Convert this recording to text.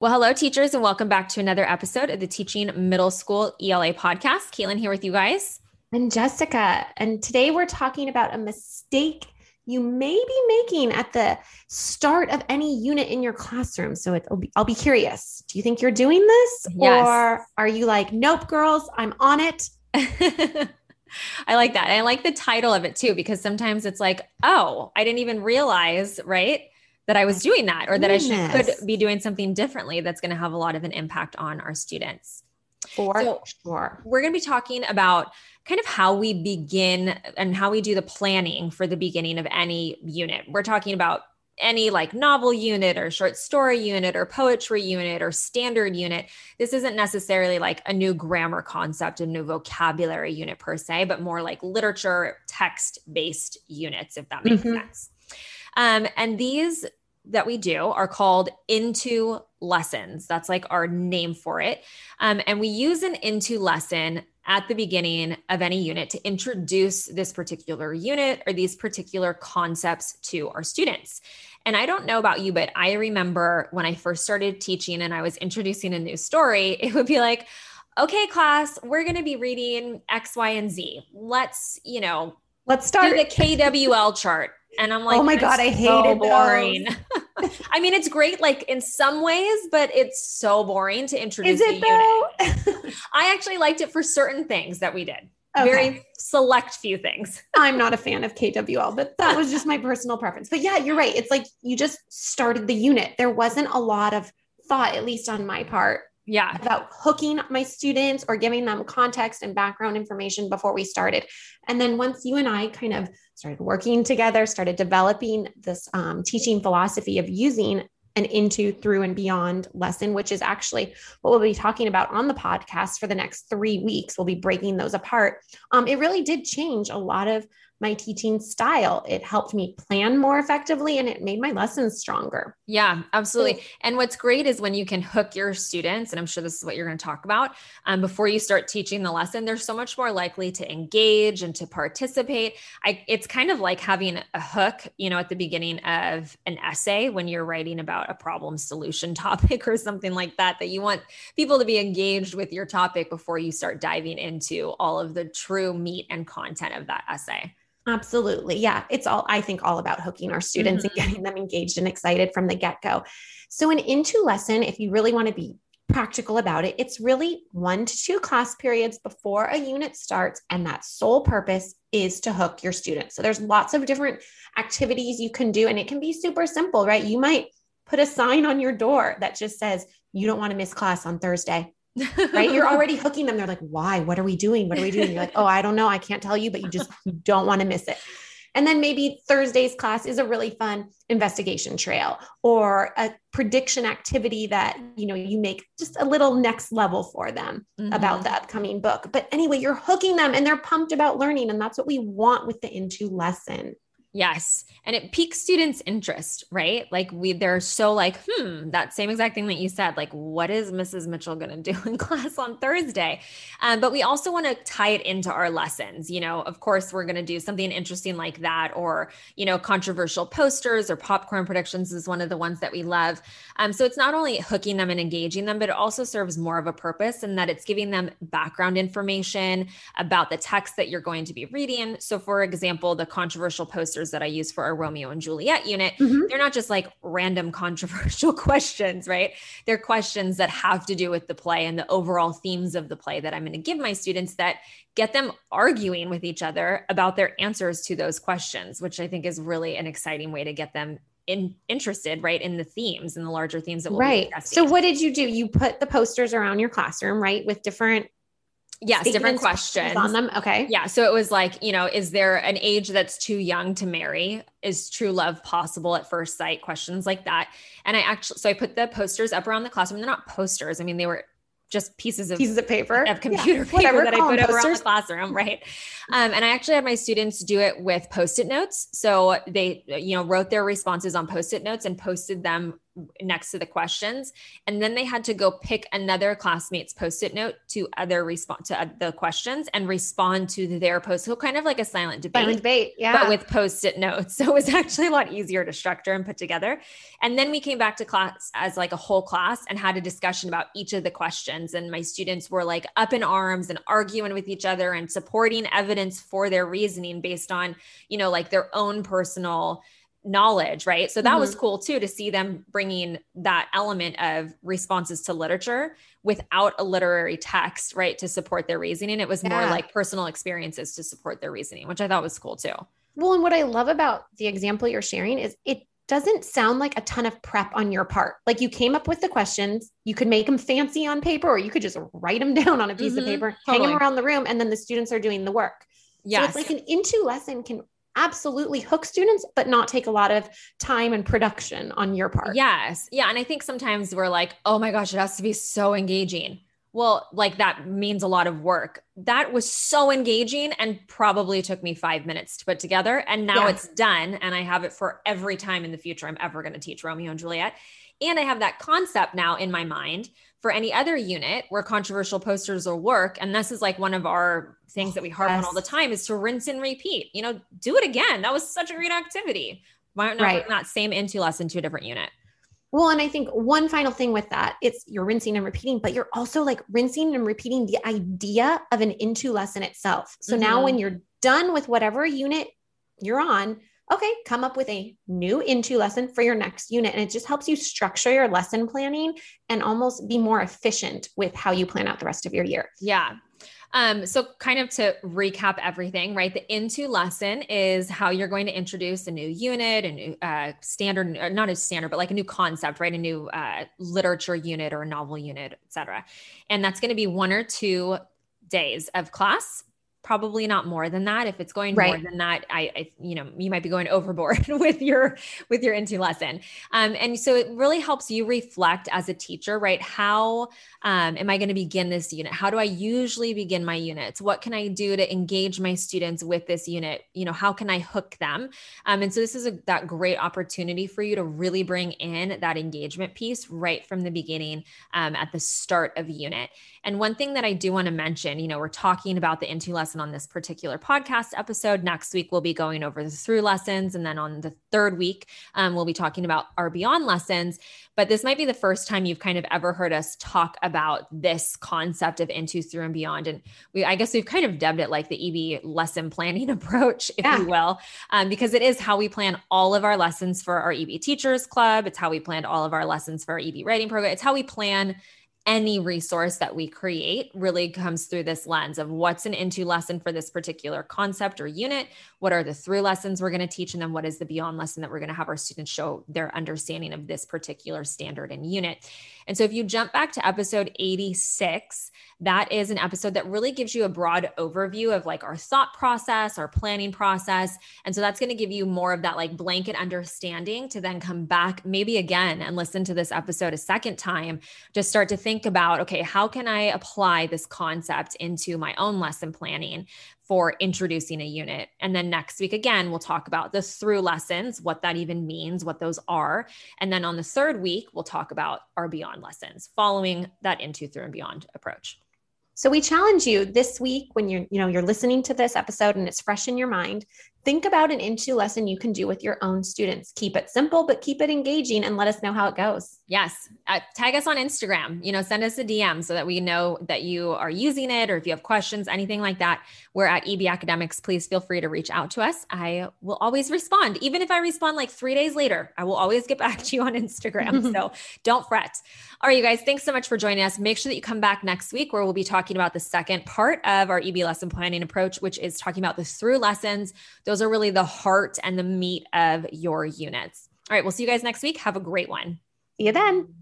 Well, hello, teachers, and welcome back to another episode of the Teaching Middle School ELA podcast. Caitlin here with you guys. And Jessica. And today we're talking about a mistake you may be making at the start of any unit in your classroom. So it'll be, I'll be curious. Do you think you're doing this? Yes. Or are you like, nope, girls, I'm on it? I like that. I like the title of it too, because sometimes it's like, oh, I didn't even realize, right? That I was doing that or that Goodness. I should, could be doing something differently that's going to have a lot of an impact on our students. For so sure. We're going to be talking about kind of how we begin and how we do the planning for the beginning of any unit. We're talking about any like novel unit or short story unit or poetry unit or standard unit. This isn't necessarily like a new grammar concept, a new vocabulary unit per se, but more like literature text based units, if that makes mm-hmm. sense. Um, and these that we do are called into lessons. That's like our name for it. Um, and we use an into lesson at the beginning of any unit to introduce this particular unit or these particular concepts to our students. And I don't know about you, but I remember when I first started teaching and I was introducing a new story, it would be like, okay, class, we're going to be reading X, Y, and Z. Let's, you know, let's start the KWL chart. And I'm oh like, oh my God, I hate so it. Boring. I mean, it's great, like in some ways, but it's so boring to introduce Is it the unit. I actually liked it for certain things that we did. Okay. Very select few things. I'm not a fan of KWL, but that was just my personal preference. But yeah, you're right. It's like you just started the unit. There wasn't a lot of thought, at least on my part, yeah. about hooking my students or giving them context and background information before we started. And then once you and i kind of started working together started developing this um, teaching philosophy of using an into through and beyond lesson which is actually what we'll be talking about on the podcast for the next three weeks we'll be breaking those apart. Um, it really did change a lot of my teaching style. It helped me plan more effectively and it made my lessons stronger. Yeah, absolutely. And what's great is when you can hook your students, and I'm sure this is what you're going to talk about um, before you start teaching the lesson, they're so much more likely to engage and to participate. I, it's kind of like having a hook, you know, at the beginning of an essay when you're writing about a problem solution topic or something like that, that you want people to be engaged with your topic before you start diving into all of the true meat and content of that essay. Absolutely. Yeah. It's all, I think, all about hooking our students mm-hmm. and getting them engaged and excited from the get go. So, an into lesson, if you really want to be practical about it, it's really one to two class periods before a unit starts. And that sole purpose is to hook your students. So, there's lots of different activities you can do, and it can be super simple, right? You might put a sign on your door that just says, you don't want to miss class on Thursday right? You're already hooking them. They're like, why? What are we doing? What are we doing? You're like, oh, I don't know. I can't tell you, but you just you don't want to miss it. And then maybe Thursday's class is a really fun investigation trail or a prediction activity that, you know, you make just a little next level for them mm-hmm. about the upcoming book. But anyway, you're hooking them and they're pumped about learning. And that's what we want with the into lesson. Yes. And it piques students' interest, right? Like we they're so like, hmm, that same exact thing that you said. Like, what is Mrs. Mitchell gonna do in class on Thursday? Um, but we also want to tie it into our lessons. You know, of course, we're gonna do something interesting like that, or you know, controversial posters or popcorn predictions is one of the ones that we love. Um, so it's not only hooking them and engaging them, but it also serves more of a purpose in that it's giving them background information about the text that you're going to be reading. So, for example, the controversial poster answers that I use for our Romeo and Juliet unit, mm-hmm. they're not just like random controversial questions, right? They're questions that have to do with the play and the overall themes of the play that I'm going to give my students that get them arguing with each other about their answers to those questions, which I think is really an exciting way to get them in, interested right in the themes and the larger themes that we'll right so what did you do you put the posters around your classroom right with different Yes, different questions on them. Okay. Yeah. So it was like, you know, is there an age that's too young to marry? Is true love possible at first sight? Questions like that. And I actually, so I put the posters up around the classroom. They're not posters. I mean, they were just pieces of pieces of paper of computer yeah, paper that I put over around the classroom, right? Um, and I actually had my students do it with post-it notes. So they, you know, wrote their responses on post-it notes and posted them next to the questions. And then they had to go pick another classmate's post-it note to other respond to the questions and respond to their post so kind of like a silent debate. Silent debate yeah. But with post-it notes. So it was actually a lot easier to structure and put together. And then we came back to class as like a whole class and had a discussion about each of the questions. And my students were like up in arms and arguing with each other and supporting evidence for their reasoning based on you know like their own personal knowledge, right? So that mm-hmm. was cool too to see them bringing that element of responses to literature without a literary text, right, to support their reasoning. It was yeah. more like personal experiences to support their reasoning, which I thought was cool too. Well, and what I love about the example you're sharing is it doesn't sound like a ton of prep on your part. Like you came up with the questions, you could make them fancy on paper, or you could just write them down on a piece mm-hmm, of paper, totally. hang them around the room, and then the students are doing the work. Yeah, so it's like an into lesson can absolutely hook students, but not take a lot of time and production on your part. Yes. Yeah. And I think sometimes we're like, oh my gosh, it has to be so engaging. Well, like that means a lot of work. That was so engaging and probably took me five minutes to put together. And now yeah. it's done. And I have it for every time in the future I'm ever going to teach Romeo and Juliet. And I have that concept now in my mind for any other unit where controversial posters will work and this is like one of our things that we harp yes. on all the time is to rinse and repeat you know do it again that was such a great activity why not right. that same into lesson to a different unit well, and I think one final thing with that, it's you're rinsing and repeating, but you're also like rinsing and repeating the idea of an into lesson itself. So mm-hmm. now when you're done with whatever unit you're on, okay, come up with a new into lesson for your next unit. And it just helps you structure your lesson planning and almost be more efficient with how you plan out the rest of your year. Yeah. Um, so kind of to recap everything, right? The into lesson is how you're going to introduce a new unit, a new uh, standard, uh, not a standard, but like a new concept, right? A new uh, literature unit or a novel unit, et cetera. And that's going to be one or two days of class probably not more than that. If it's going right. more than that I, I, you know you might be going overboard with your with your into lesson. Um, and so it really helps you reflect as a teacher right? How um, am i going to begin this unit? How do i usually begin my units? What can i do to engage my students with this unit? You know how can i hook them? Um, and so this is a, that great opportunity for you to really bring in that engagement piece right from the beginning um, at the start of unit. And one thing that i do want to mention you know we're talking about the into lesson lesson on this particular podcast episode. Next week, we'll be going over the through lessons. And then on the third week, um, we'll be talking about our beyond lessons. But this might be the first time you've kind of ever heard us talk about this concept of into, through, and beyond. And we, I guess we've kind of dubbed it like the EB lesson planning approach, if yeah. you will, um, because it is how we plan all of our lessons for our EB Teachers Club. It's how we planned all of our lessons for our EB Writing Program. It's how we plan any resource that we create really comes through this lens of what's an into lesson for this particular concept or unit? What are the through lessons we're going to teach and then what is the beyond lesson that we're going to have our students show their understanding of this particular standard and unit and so if you jump back to episode 86 that is an episode that really gives you a broad overview of like our thought process our planning process. And so that's going to give you more of that like blanket understanding to then come back maybe again and listen to this episode a second time just start to think about okay how can i apply this concept into my own lesson planning for introducing a unit. And then next week, again, we'll talk about the through lessons, what that even means, what those are. And then on the third week, we'll talk about our beyond lessons following that into, through, and beyond approach. So we challenge you this week when you're, you know, you're listening to this episode and it's fresh in your mind Think about an into lesson you can do with your own students. Keep it simple, but keep it engaging and let us know how it goes. Yes. Uh, tag us on Instagram, you know, send us a DM so that we know that you are using it or if you have questions, anything like that. We're at EB Academics. Please feel free to reach out to us. I will always respond. Even if I respond like three days later, I will always get back to you on Instagram. so don't fret. All right, you guys, thanks so much for joining us. Make sure that you come back next week where we'll be talking about the second part of our EB lesson planning approach, which is talking about the through lessons those are really the heart and the meat of your units. All right, we'll see you guys next week. Have a great one. See you then.